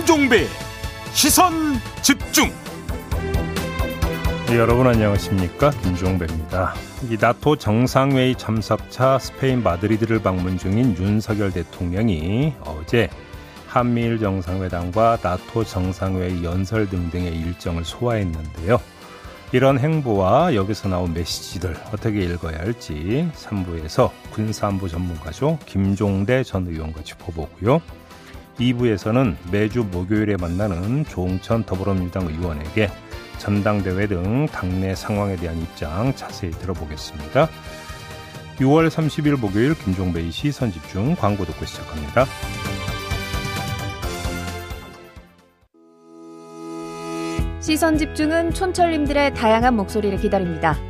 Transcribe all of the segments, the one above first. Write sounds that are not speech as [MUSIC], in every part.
김종배 시선 집중. 네, 여러분 안녕하십니까 김종배입니다. 이 나토 정상회의 참석차 스페인 마드리드를 방문 중인 윤석열 대통령이 어제 한미일 정상회담과 나토 정상회의 연설 등등의 일정을 소화했는데요. 이런 행보와 여기서 나온 메시지들 어떻게 읽어야 할지 3부에서 군사안보 전문가죠. 김종대 전 의원과 짚어보고요. 2부에서는 매주 목요일에 만나는 조홍천 더불어민주당 의원에게 전당대회 등 당내 상황에 대한 입장 자세히 들어보겠습니다. 6월 30일 목요일 김종배의 시선 집중 광고 듣고 시작합니다. 시선 집중은 촌철님들의 다양한 목소리를 기다립니다.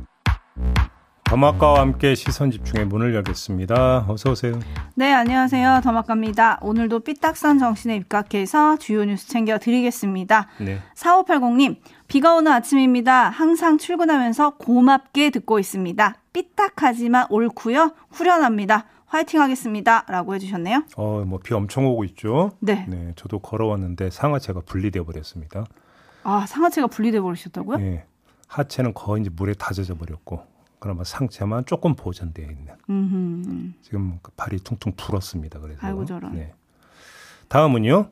더마카와 함께 시선 집중의 문을 열겠습니다. 어서 오세요. 네, 안녕하세요. 더마카입니다. 오늘도 삐딱선 정신에 입각해서 주요 뉴스 챙겨 드리겠습니다. 네. 4580님, 비가 오는 아침입니다. 항상 출근하면서 고맙게 듣고 있습니다. 삐딱하지만 옳고요. 후련합니다. 화이팅 하겠습니다. 라고 해주셨네요. 어, 뭐 비 엄청 오고 있죠? 네. 네. 저도 걸어왔는데 상하체가 분리되어 버렸습니다. 아, 상하체가 분리돼 버리셨다고요? 네. 하체는 거의 이제 물에 다 젖어 버렸고, 그러면 상체만 조금 보존되어 있는. 음흠. 지금 그 발이 퉁퉁 불었습니다. 그래서. 아이고 저런. 네. 다음은요?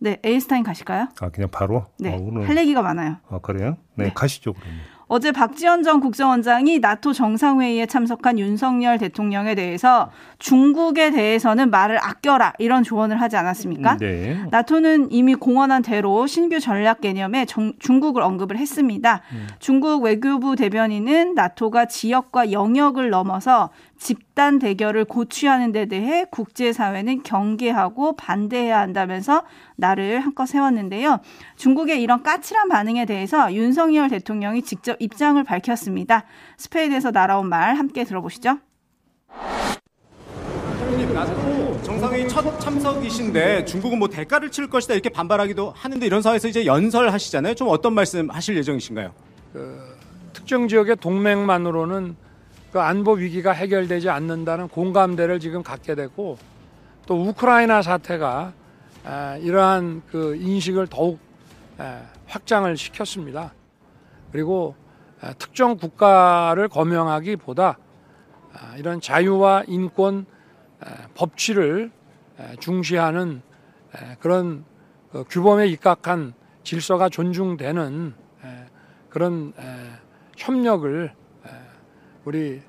네, 에이스타인 가실까요? 아, 그냥 바로? 네. 어, 오늘... 할 얘기가 많아요. 아, 그래요? 네, 네. 가시죠, 그러면. 어제 박지원 전 국정원장이 나토 정상회의에 참석한 윤석열 대통령에 대해서 중국에 대해서는 말을 아껴라 이런 조언을 하지 않았습니까? 네. 나토는 이미 공언한 대로 신규 전략 개념에 정, 중국을 언급을 했습니다. 음. 중국 외교부 대변인은 나토가 지역과 영역을 넘어서 집단 대결을 고취하는 데 대해 국제사회는 경계하고 반대해야 한다면서 나를 한껏 세웠는데요. 중국의 이런 까칠한 반응에 대해서 윤석열 대통령이 직접 입장을 밝혔습니다. 스페인에서 날아온 말 함께 들어보시죠. 정상회의 첫 참석이신데 중국은 뭐 대가를 치를 것이다 이렇게 반발하기도 하는데 이런 상황에서 이제 연설하시잖아요. 좀 어떤 말씀 하실 예정이신가요? 그, 특정 지역의 동맹만으로는 그 안보 위기가 해결되지 않는다는 공감대를 지금 갖게 됐고 또 우크라이나 사태가 이러한 그 인식을 더욱 확장을 시켰습니다. 그리고 특정 국가를 거명하기보다 이런 자유와 인권 법치를 중시하는 그런 그 규범에 입각한 질서가 존중되는 그런 협력을 우리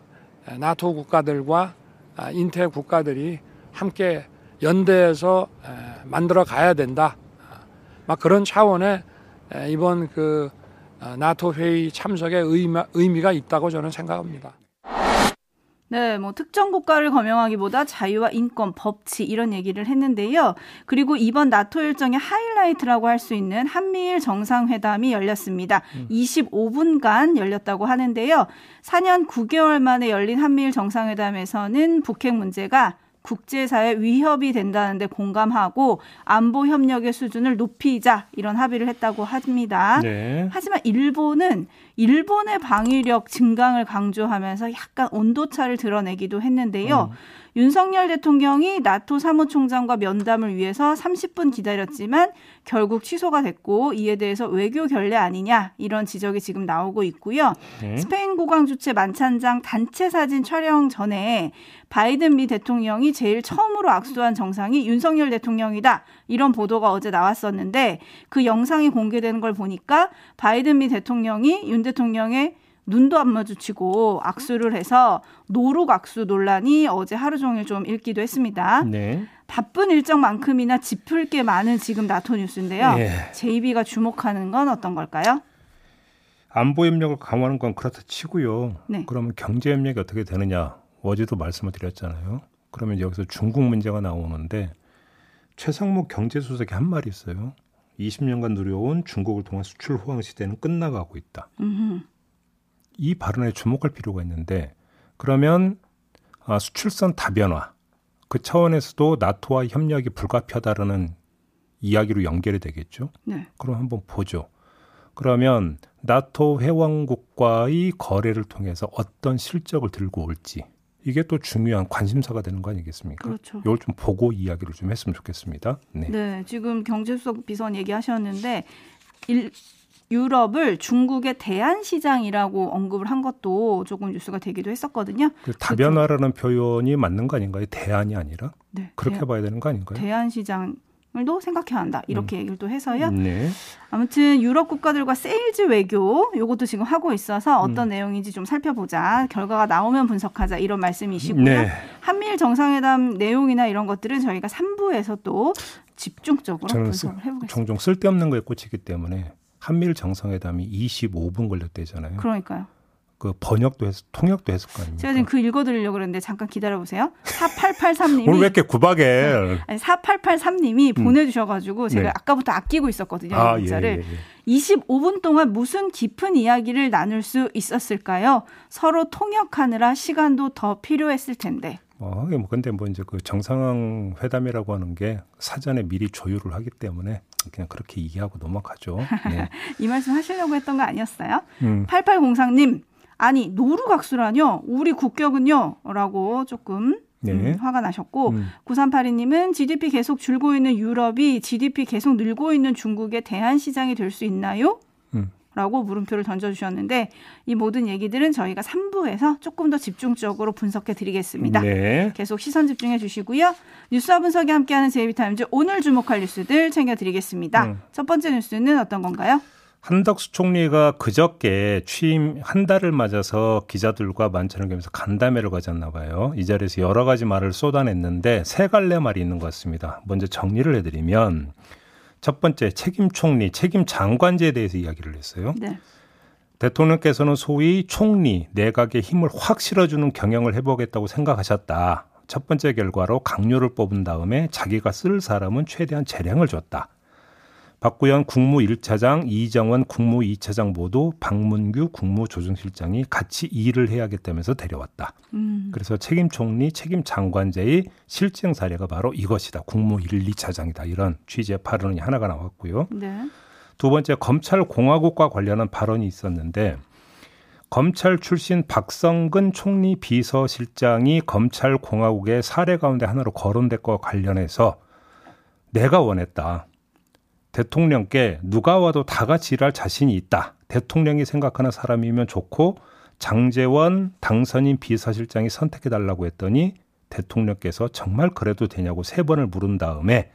나토 국가들과 아, 인태 국가들이 함께 연대해서 만들어 가야 된다. 아, 막 그런 차원의 이번 그 아, 나토 회의 참석의 의미가 있다고 저는 생각합니다. 네, 뭐 특정 국가를 거명하기보다 자유와 인권, 법치 이런 얘기를 했는데요. 그리고 이번 나토 일정의 하이라이트라고 할 수 있는 한미일 정상회담이 열렸습니다. 음. 25분간 열렸다고 하는데요. 4년 9개월 만에 열린 한미일 정상회담에서는 북핵 문제가 국제사회 위협이 된다는데 공감하고 안보 협력의 수준을 높이자 이런 합의를 했다고 합니다. 네. 하지만 일본은 일본의 방위력 증강을 강조하면서 약간 온도차를 드러내기도 했는데요. 음. 윤석열 대통령이 나토 사무총장과 면담을 위해서 30분 기다렸지만 결국 취소가 됐고 이에 대해서 외교 결례 아니냐 이런 지적이 지금 나오고 있고요. 네. 스페인 국왕 주최 만찬장 단체 사진 촬영 전에 바이든 미 대통령이 제일 처음으로 악수한 정상이 윤석열 대통령이다. 이런 보도가 어제 나왔었는데 그 영상이 공개되는 걸 보니까 바이든 미 대통령이 윤 대통령의 눈도 안 마주치고 악수를 해서 노룩 악수 논란이 어제 하루 종일 좀 읽기도 했습니다. 네. 바쁜 일정만큼이나 짚을 게 많은 지금 나토 뉴스인데요. 예. JB가 주목하는 건 어떤 걸까요? 안보 협력을 강화하는 건 그렇다 치고요. 네. 그러면 경제 협력이 어떻게 되느냐? 어제도 말씀을 드렸잖아요. 그러면 여기서 중국 문제가 나오는데 최상목 경제수석이 한 말이 있어요. 20년간 누려온 중국을 통한 수출 호황 시대는 끝나가고 있다. 음흠. 이 발언에 주목할 필요가 있는데 그러면 아, 수출선 다변화 그 차원에서도 나토와 협력이 불가피하다라는 이야기로 연결이 되겠죠. 네. 그럼 한번 보죠. 그러면 나토 회원국과의 거래를 통해서 어떤 실적을 들고 올지 이게 또 중요한 관심사가 되는 거 아니겠습니까? 그렇죠. 이걸 좀 보고 이야기를 좀 했으면 좋겠습니다. 네. 네, 지금 경제수석 비서관 얘기하셨는데 일, 유럽을 중국의 대안 시장이라고 언급을 한 것도 조금 뉴스가 되기도 했었거든요. 그 다변화라는 표현이 맞는 거 아닌가요? 대안이 아니라 네, 그렇게 대, 봐야 되는 거 아닌가요? 대안 시장을 도 생각해야 한다. 이렇게 얘기를 또 해서요. 네. 아무튼 유럽 국가들과 세일즈 외교 요것도 지금 하고 있어서 음. 어떤 내용인지 좀 살펴보자. 결과가 나오면 분석하자 이런 말씀이시고요. 네. 한미일 정상회담 내용이나 이런 것들은 저희가 3부에서 또 집중적으로 분석을 해보겠습니다. 종종 쓸데없는 거에 꽂히기 때문에 한미일 정상회담이 25분 걸렸대잖아요. 그러니까요. 그 번역도 했, 통역도 했을 거 아닙니까? 제가 지금 그 읽어드리려고 그랬는데 잠깐 기다려보세요. 4883님이 오늘 왜 이렇게 구박해? 아니 4883님이 음. 보내주셔가지고 제가 네. 아까부터 아끼고 있었거든요. 아, 이 예, 문자를. 예, 예. 25분 동안 무슨 깊은 이야기를 나눌 수 있었을까요? 서로 통역하느라 시간도 더 필요했을 텐데. 뭐 하긴 뭐 근데 뭐 이제 그 정상 회담이라고 하는 게 사전에 미리 조율을 하기 때문에 그냥 그렇게 이해하고 넘어가죠. 네. [LAUGHS] 이 말씀 하시려고 했던 거 아니었어요? 음. 8803님, 아니, 노루각수라뇨? 우리 국격은요? 라고 조금 네. 음, 화가 나셨고, 음. 9382님은 GDP 계속 줄고 있는 유럽이 GDP 계속 늘고 있는 중국의 대한 시장이 될 수 있나요? 음. 라고 물음표를 던져주셨는데 이 모든 얘기들은 저희가 3부에서 조금 더 집중적으로 분석해 드리겠습니다. 네. 계속 시선 집중해 주시고요. 뉴스와 분석이 함께하는 제이비타임즈 오늘 주목할 뉴스들 챙겨 드리겠습니다. 음. 첫 번째 뉴스는 어떤 건가요? 한덕수 총리가 그저께 취임 한 달을 맞아서 기자들과 만찬을 겸해서 간담회를 가졌나 봐요. 이 자리에서 여러 가지 말을 쏟아냈는데 세 갈래 말이 있는 것 같습니다. 먼저 정리를 해드리면 첫 번째 책임 총리, 책임 장관제에 대해서 이야기를 했어요. 네. 대통령께서는 소위 총리, 내각의 힘을 확 실어주는 경영을 해보겠다고 생각하셨다. 첫 번째 결과로 강요를 뽑은 다음에 자기가 쓸 사람은 최대한 재량을 줬다. 박구현 국무 1차장, 이정원 국무 2차장 모두 박문규 국무조정실장이 같이 일을 해야겠다면서 데려왔다. 음, 그래서 책임 총리, 책임 장관제의 실증 사례가 바로 이것이다. 국무 1, 2차장이다. 이런 취지의 발언이 하나가 나왔고요. 네. 두 번째 검찰 공화국과 관련한 발언이 있었는데 검찰 출신 박성근 총리 비서실장이 검찰 공화국의 사례 가운데 하나로 거론된 것과 관련해서 내가 원했다. 대통령께 누가 와도 다 같이 일할 자신이 있다. 대통령이 생각하는 사람이면 좋고 장재원 당선인 비서실장이 선택해 달라고 했더니 대통령께서 정말 그래도 되냐고 세 번을 물은 다음에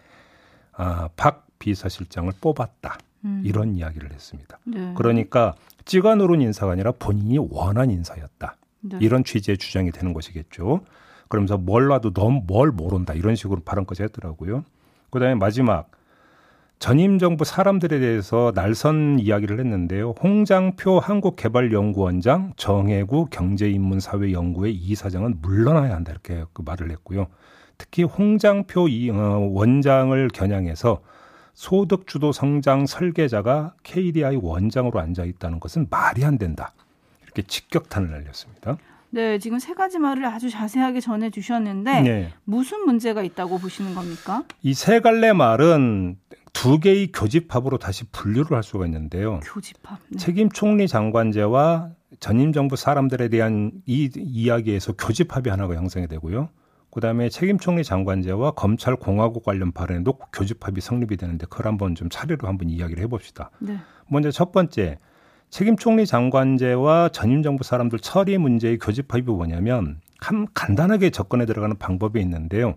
아, 박 비서실장을 뽑았다. 음, 이런 이야기를 했습니다. 네. 그러니까 찍어 누른 인사가 아니라 본인이 원한 인사였다. 네. 이런 취지의 주장이 되는 것이겠죠. 그러면서 뭘 와도 넌 뭘 모른다. 이런 식으로 발언까지 했더라고요. 그다음에 마지막 전임 정부 사람들에 대해서 날선 이야기를 했는데요. 홍장표 한국개발연구원장, 정혜구 경제인문사회연구회 이사장은 물러나야 한다 이렇게 그 말을 했고요. 특히 홍장표 이, 어, 원장을 겨냥해서 소득 주도 성장 설계자가 KDI 원장으로 앉아 있다는 것은 말이 안 된다. 이렇게 직격탄을 날렸습니다. 네, 지금 세 가지 말을 아주 자세하게 전해 주셨는데 네. 무슨 문제가 있다고 보시는 겁니까? 이 세 갈래 말은 두 개의 교집합으로 다시 분류를 할 수가 있는데요. 교집합. 네. 책임 총리 장관제와 전임 정부 사람들에 대한 이 이야기에서 교집합이 하나가 형성이 되고요. 그다음에 책임 총리 장관제와 검찰 공화국 관련 발언에도 교집합이 성립이 되는데 그걸 한번 좀 차례로 한번 이야기를 해봅시다. 네. 먼저 첫 번째 책임 총리 장관제와 전임 정부 사람들 처리 문제의 교집합이 뭐냐면 한 간단하게 접근해 들어가는 방법이 있는데요.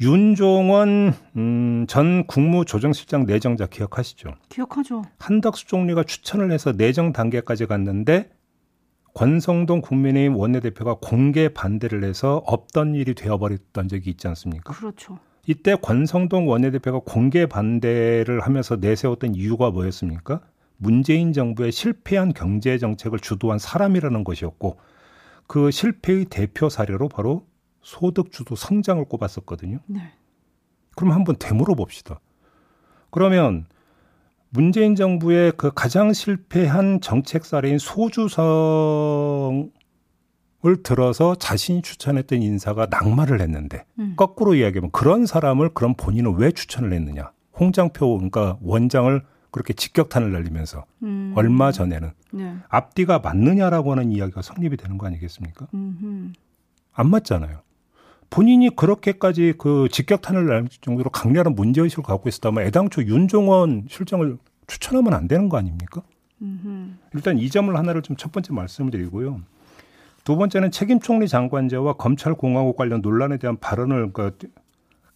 윤종원 음, 전 국무조정실장 내정자 기억하시죠? 기억하죠. 한덕수 총리가 추천을 해서 내정 단계까지 갔는데 권성동 국민의힘 원내대표가 공개 반대를 해서 없던 일이 되어버렸던 적이 있지 않습니까? 그렇죠. 이때 권성동 원내대표가 공개 반대를 하면서 내세웠던 이유가 뭐였습니까? 문재인 정부의 실패한 경제 정책을 주도한 사람이라는 것이었고 그 실패의 대표 사례로 바로 소득 주도 성장을 꼽았었거든요. 네. 그럼 한번 되물어 봅시다. 그러면 문재인 정부의 그 가장 실패한 정책 사례인 소주성 을 들어서 자신이 추천했던 인사가 낙마를 했는데 음. 거꾸로 이야기하면 그런 사람을 그럼 본인은 왜 추천을 했느냐? 홍장표 그러니까 원장을 그렇게 직격탄을 날리면서 음. 얼마 전에는 네. 앞뒤가 맞느냐라고 하는 이야기가 성립이 되는 거 아니겠습니까? 음흠. 안 맞잖아요. 본인이 그렇게까지 그 직격탄을 날 정도로 강렬한 문제의식을 갖고 있었다면 애당초 윤종원 실장을 추천하면 안 되는 거 아닙니까? 음흠. 일단 이 점을 하나를 좀 첫 번째 말씀을 드리고요. 두 번째는 책임 총리 장관제와 검찰 공화국 관련 논란에 대한 발언을 그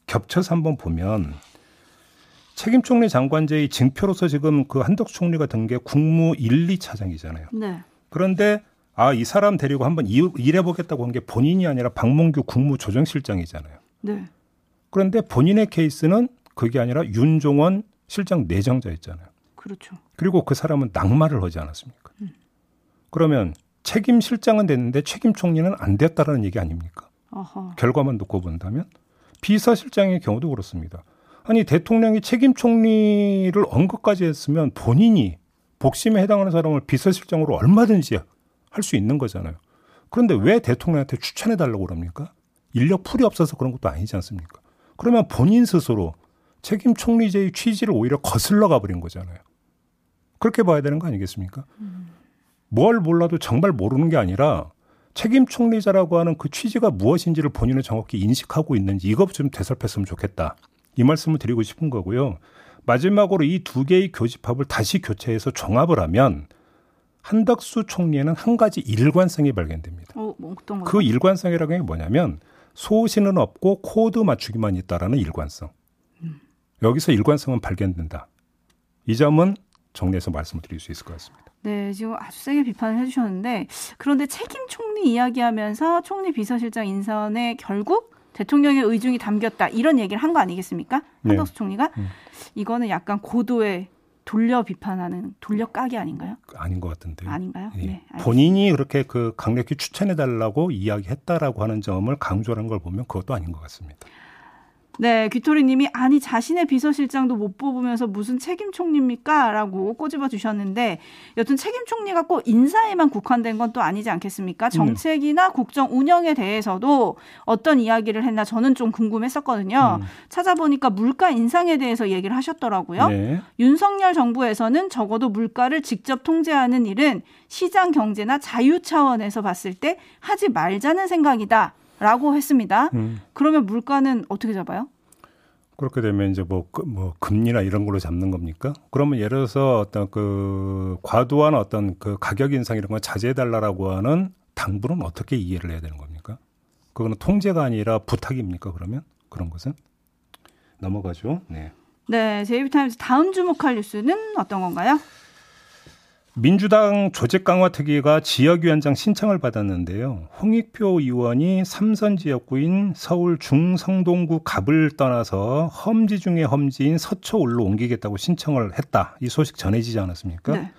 겹쳐서 한번 보면 책임 총리 장관제의 징표로서 지금 그 한덕수 총리가 든 게 국무 1, 2차장이잖아요. 네. 그런데 아, 이 사람 데리고 한번 일- 일해보겠다고 한 게 본인이 아니라 박문규 국무조정실장이잖아요. 네. 그런데 본인의 케이스는 그게 아니라 윤종원 실장 내정자였잖아요. 그렇죠. 그리고 그 사람은 낙마를 하지 않았습니까? 그러면 책임 실장은 됐는데 책임 총리는 안 됐다라는 얘기 아닙니까? 어허. 결과만 놓고 본다면 비서실장의 경우도 그렇습니다. 아니 대통령이 책임 총리를 언급까지 했으면 본인이 복심에 해당하는 사람을 비서실장으로 얼마든지 할 수 있는 거잖아요. 그런데 왜 대통령한테 추천해 달라고 그럽니까? 인력 풀이 없어서 그런 것도 아니지 않습니까? 그러면 본인 스스로 책임 총리제의 취지를 오히려 거슬러 가버린 거잖아요. 그렇게 봐야 되는 거 아니겠습니까? 뭘 몰라도 정말 모르는 게 아니라 책임 총리자라고 하는 그 취지가 무엇인지를 본인은 정확히 인식하고 있는지 이것 좀 되살폈으면 좋겠다. 이 말씀을 드리고 싶은 거고요. 마지막으로 이 두 개의 교집합을 다시 교체해서 종합을 하면 한덕수 총리에는 한 가지 일관성이 발견됩니다. 어, 뭐? 그 일관성이라는 게 뭐냐면 소신은 없고 코드 맞추기만 있다라는 일관성. 여기서 일관성은 발견된다. 이 점은 정리해서 말씀을 드릴 수 있을 것 같습니다. 네, 지금 아주 세게 비판을 해주셨는데 그런데 책임 총리 이야기하면서 총리 비서실장 인선에 결국 대통령의 의중이 담겼다 이런 얘기를 한 거 아니겠습니까? 네. 한덕수 총리가 음. 이거는 약간 고도의 돌려 비판하는 돌려 까기 아닌가요? 아닌 것 같은데요. 아닌가요? 예. 네. 본인이 그렇게 그 강력히 추천해 달라고 이야기했다라고 하는 점을 강조하는 걸 보면 그것도 아닌 것 같습니다. 네, 귀토리님이 아니 자신의 비서실장도 못 뽑으면서 무슨 책임 총리입니까?라고 꼬집어 주셨는데 여튼 책임 총리가 꼭 인사에만 국한된 건 또 아니지 않겠습니까? 정책이나 국정 운영에 대해서도 어떤 이야기를 했나 저는 좀 궁금했었거든요. 음. 찾아보니까 물가 인상에 대해서 얘기를 하셨더라고요. 네. 윤석열 정부에서는 적어도 물가를 직접 통제하는 일은 시장 경제나 자유 차원에서 봤을 때 하지 말자는 생각이다 라고 했습니다. 음. 그러면 물가는 어떻게 잡아요? 그렇게 되면 이제 뭐, 그- 뭐 금리나 이런 걸로 잡는 겁니까? 그러면 예를 들어서 어떤 그 과도한 어떤 그 가격 인상 이런 거 자제해 달라라고 하는 당부는 어떻게 이해를 해야 되는 겁니까? 그거는 통제가 아니라 부탁입니까? 그러면 그런 것은 넘어가죠. 네. 네, 제이비타임즈 다음 주목할 뉴스는 어떤 건가요? 민주당 조직 강화 특위가 지역위원장 신청을 받았는데요. 홍익표 의원이 삼선 지역구인 서울 중성동구 갑을 떠나서 험지 중에 험지인 서초울로 옮기겠다고 신청을 했다. 이 소식 전해지지 않았습니까? 네.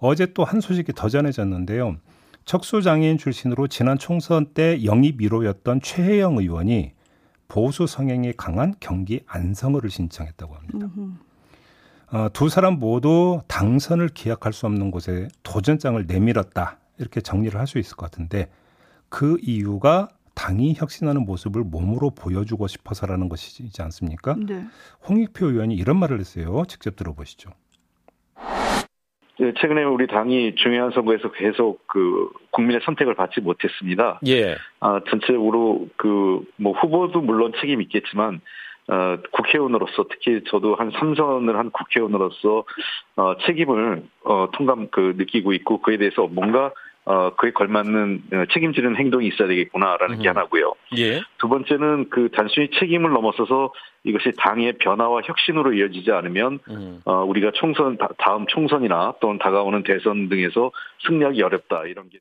어제 또 한 소식이 더 전해졌는데요. 척수장애인 출신으로 지난 총선 때 영입 1호였던 최혜영 의원이 보수 성향이 강한 경기 안성을을 신청했다고 합니다. 음흠. 어, 두 사람 모두 당선을 기약할 수 없는 곳에 도전장을 내밀었다. 이렇게 정리를 할 수 있을 것 같은데 그 이유가 당이 혁신하는 모습을 몸으로 보여주고 싶어서라는 것이지 않습니까? 네. 홍익표 의원이 이런 말을 했어요. 직접 들어보시죠. 네, 최근에 우리 당이 중요한 선거에서 계속 그 국민의 선택을 받지 못했습니다. 예. 아, 전체적으로 그 뭐 후보도 물론 책임 있겠지만 어, 국회의원으로서 특히 저도 한 3선을 한 국회의원으로서 어, 책임을 어, 통감 그 느끼고 있고 그에 대해서 뭔가 어, 그에 걸맞는 어, 책임지는 행동이 있어야 되겠구나라는 게 음. 하나고요. 예. 두 번째는 그 단순히 책임을 넘어서서 이것이 당의 변화와 혁신으로 이어지지 않으면 음. 어, 우리가 총선 다- 다음 총선이나 또는 다가오는 대선 등에서 승리하기 어렵다 이런 게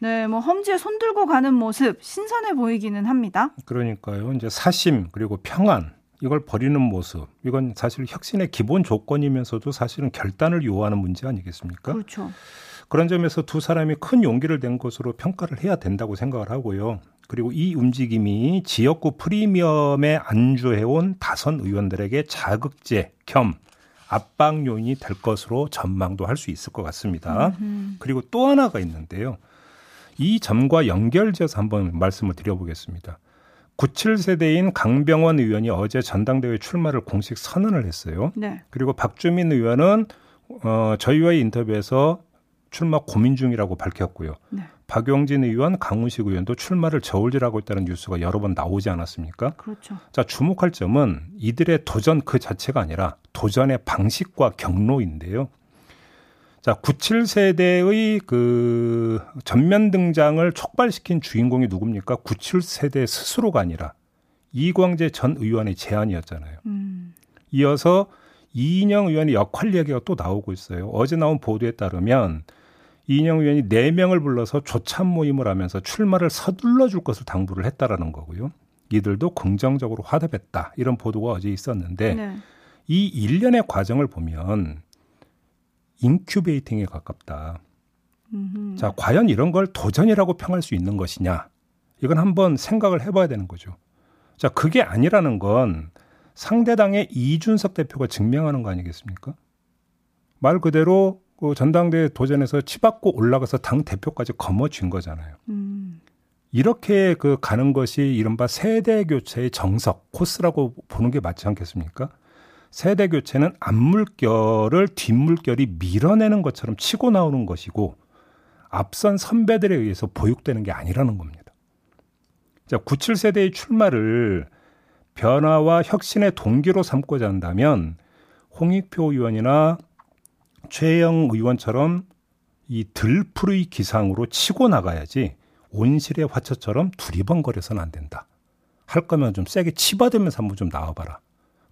네, 뭐 험지에 손 들고 가는 모습 신선해 보이기는 합니다. 그러니까요. 이제 사심 그리고 평안 이걸 버리는 모습 이건 사실 혁신의 기본 조건이면서도 사실은 결단을 요하는 문제 아니겠습니까? 그렇죠. 그런 점에서 두 사람이 큰 용기를 낸 것으로 평가를 해야 된다고 생각을 하고요. 그리고 이 움직임이 지역구 프리미엄에 안주해온 다선 의원들에게 자극제 겸 압박 요인이 될 것으로 전망도 할 수 있을 것 같습니다. 음흠. 그리고 또 하나가 있는데요. 이 점과 연결지어서 한번 말씀을 드려보겠습니다. 97세대인 강병원 의원이 어제 전당대회 출마를 공식 선언을 했어요. 네. 그리고 박주민 의원은 어, 저희와의 인터뷰에서 출마 고민 중이라고 밝혔고요. 네. 박용진 의원, 강훈식 의원도 출마를 저울질하고 있다는 뉴스가 여러 번 나오지 않았습니까? 그렇죠. 자, 주목할 점은 이들의 도전 그 자체가 아니라 도전의 방식과 경로인데요. 자, 97세대의 그 전면 등장을 촉발시킨 주인공이 누굽니까? 97세대 스스로가 아니라 이광재 전 의원의 제안이었잖아요. 음. 이어서 이인영 의원의 역할 이야기가 또 나오고 있어요. 어제 나온 보도에 따르면 이인영 의원이 4명을 불러서 조참 모임을 하면서 출마를 서둘러 줄 것을 당부를 했다라는 거고요. 이들도 긍정적으로 화답했다. 이런 보도가 어제 있었는데 네. 이 일련의 과정을 보면 incubating에 가깝다. 음흠. 자, 과연 이런 걸 도전이라고 평할 수 있는 것이냐? 이건 한번 생각을 해봐야 되는 거죠. 자, 그게 아니라는 건 상대당의 이준석 대표가 증명하는 거 아니겠습니까? 말 그대로 그 전당대회 도전에서 치받고 올라가서 당 대표까지 거머쥔 거잖아요. 음. 이렇게 그 가는 것이 이른바 세대 교체의 정석 코스라고 보는 게 맞지 않겠습니까? 세대 교체는 앞물결을 뒷물결이 밀어내는 것처럼 치고 나오는 것이고 앞선 선배들에 의해서 보육되는 게 아니라는 겁니다. 자, 97세대의 출마를 변화와 혁신의 동기로 삼고자 한다면 홍익표 의원이나 최영 의원처럼 이 들풀의 기상으로 치고 나가야지 온실의 화처처럼 두리번거려서는 안 된다. 할 거면 좀 세게 치받으면서 한번 좀 나와봐라.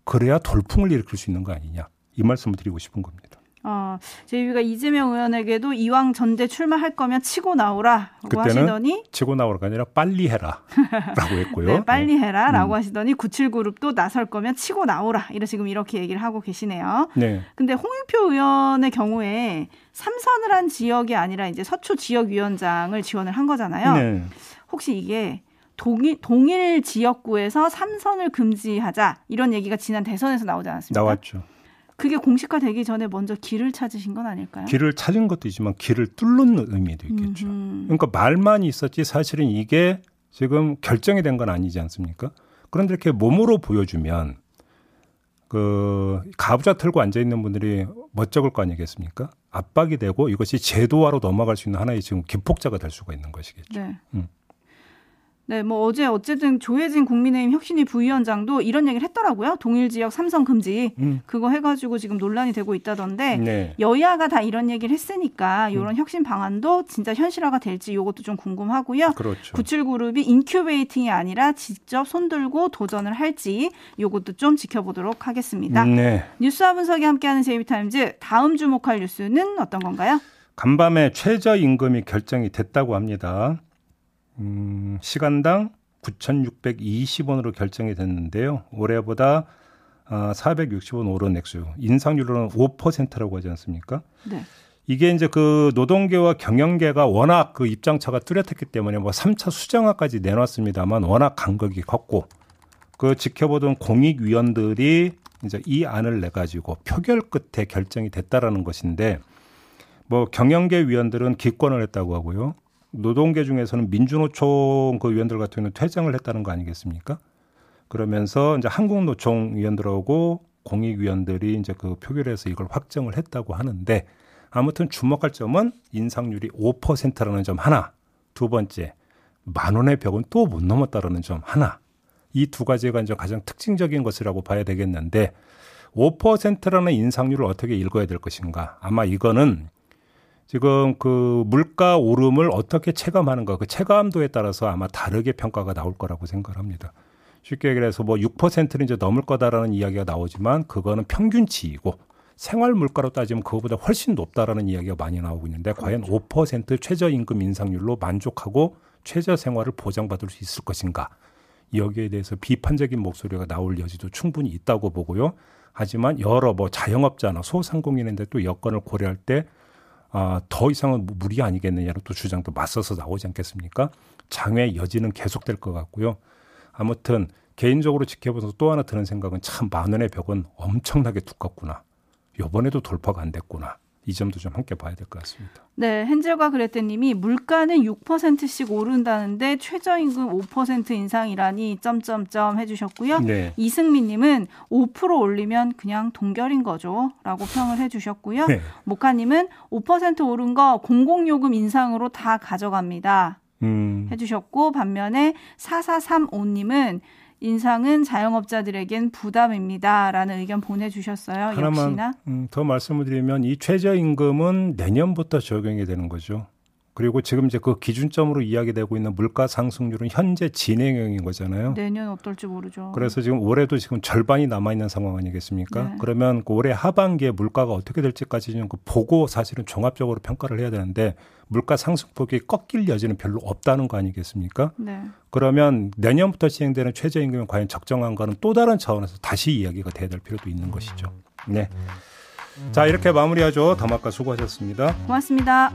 그래야 돌풍을 일으킬 수 있는 거 아니냐. 이 말씀을 드리고 싶은 겁니다. 어, 제이비가 이재명 의원에게도 이왕 전대 출마할 거면 치고 나오라고 하시더니 치고 나오라가 아니라 빨리 해라라고 했고요. [LAUGHS] 네, 빨리 해라라고 음. 하시더니 97그룹도 나설 거면 치고 나오라. 이런 지금 이렇게 얘기를 하고 계시네요. 네. 근데 홍익표 의원의 경우에 삼선을 한 지역이 아니라 이제 서초 지역 위원장을 지원을 한 거잖아요. 네. 혹시 이게 동일, 동일 지역구에서 삼선을 금지하자 이런 얘기가 지난 대선에서 나오지 않았습니까? 나왔죠. 그게 공식화되기 전에 먼저 길을 찾으신 건 아닐까요? 길을 찾은 것도 있지만 길을 뚫는 의미도 있겠죠. 음흠. 그러니까 말만 있었지 사실은 이게 지금 결정이 된 건 아니지 않습니까? 그런데 이렇게 몸으로 보여주면 그 가부좌 틀고 앉아 있는 분들이 멋쩍을 거 아니겠습니까? 압박이 되고 이것이 제도화로 넘어갈 수 있는 하나의 지금 기폭자가 될 수가 있는 것이겠죠. 네. 음. 네, 뭐 어제 어쨌든 조해진 국민의힘 혁신위 부위원장도 이런 얘기를 했더라고요. 동일 지역 삼선 금지 음. 그거 해가지고 지금 논란이 되고 있다던데 네. 여야가 다 이런 얘기를 했으니까 이런 음. 혁신 방안도 진짜 현실화가 될지 이것도 좀 궁금하고요. 그렇죠. 97그룹이 incubating이 아니라 직접 손들고 도전을 할지 이것도 좀 지켜보도록 하겠습니다. 네. 뉴스와 분석이 함께하는 JB타임즈 다음 주목할 뉴스는 어떤 건가요? 간밤에 최저임금이 결정이 됐다고 합니다. 음, 시간당 9,620원으로 결정이 됐는데요. 올해보다 아, 460원 오른 액수. 인상률로는 5%라고 하지 않습니까? 네. 이게 이제 그 노동계와 경영계가 워낙 그 입장차가 뚜렷했기 때문에 뭐 3차 수정화까지 내놨습니다만 워낙 간극이 컸고 그 지켜보던 공익위원들이 이제 이 안을 내 가지고 표결 끝에 결정이 됐다라는 것인데 뭐 경영계 위원들은 기권을 했다고 하고요. 노동계 중에서는 민주노총 그 위원들 같은 경우는 퇴장을 했다는 거 아니겠습니까? 그러면서 이제 한국노총 위원들하고 공익위원들이 이제 그 표결에서 이걸 확정을 했다고 하는데 아무튼 주목할 점은 인상률이 5%라는 점 하나, 두 번째 만 원의 벽은 또 못 넘었다라는 점 하나. 이 두 가지가 이제 가장 특징적인 것이라고 봐야 되겠는데 5%라는 인상률을 어떻게 읽어야 될 것인가? 아마 이거는 지금 그 물가 오름을 어떻게 체감하는가 그 체감도에 따라서 아마 다르게 평가가 나올 거라고 생각합니다. 쉽게 얘기해서 뭐 6%는 이제 넘을 거다라는 이야기가 나오지만 그거는 평균치이고 생활 물가로 따지면 그거보다 훨씬 높다라는 이야기가 많이 나오고 있는데 그렇죠. 과연 5% 최저임금 인상률로 만족하고 최저 생활을 보장받을 수 있을 것인가? 여기에 대해서 비판적인 목소리가 나올 여지도 충분히 있다고 보고요. 하지만 여러 뭐 자영업자나 소상공인인데 또 여건을 고려할 때 아, 더 이상은 무리 아니겠느냐는 또 주장도 맞서서 나오지 않겠습니까? 장외 여지는 계속될 것 같고요. 아무튼 개인적으로 지켜보면서 또 하나 드는 생각은 참 만 원의 벽은 엄청나게 두껍구나. 요번에도 돌파가 안 됐구나. 이 점도 좀 함께 봐야 될 것 같습니다. 네, 헨젤과 그레테님이 물가는 6%씩 오른다는데 최저임금 5% 인상이라니 점점점 해주셨고요. 네. 이승민님은 5% 올리면 그냥 동결인 거죠라고 평을 해주셨고요. 네. 모카님은 5% 오른 거 공공요금 인상으로 다 가져갑니다. 음, 해주셨고 반면에 4435님은 인상은 자영업자들에겐 부담입니다라는 의견 보내주셨어요. 역시나 하나만 음, 더 말씀을 드리면 이 최저임금은 내년부터 적용이 되는 거죠. 그리고 지금 이제 그 기준점으로 이야기되고 있는 물가 상승률은 현재 진행형인 거잖아요. 내년 어떨지 모르죠. 그래서 지금 올해도 지금 절반이 남아 있는 상황 아니겠습니까? 네. 그러면 그 올해 하반기에 물가가 어떻게 될지까지는 그 보고 사실은 종합적으로 평가를 해야 되는데 물가 상승폭이 꺾일 여지는 별로 없다는 거 아니겠습니까? 네. 그러면 내년부터 시행되는 최저임금이 과연 적정한가는 또 다른 차원에서 다시 이야기가 돼야 될 필요도 있는 것이죠. 네. 자, 이렇게 마무리하죠. 담화가 수고하셨습니다. 고맙습니다.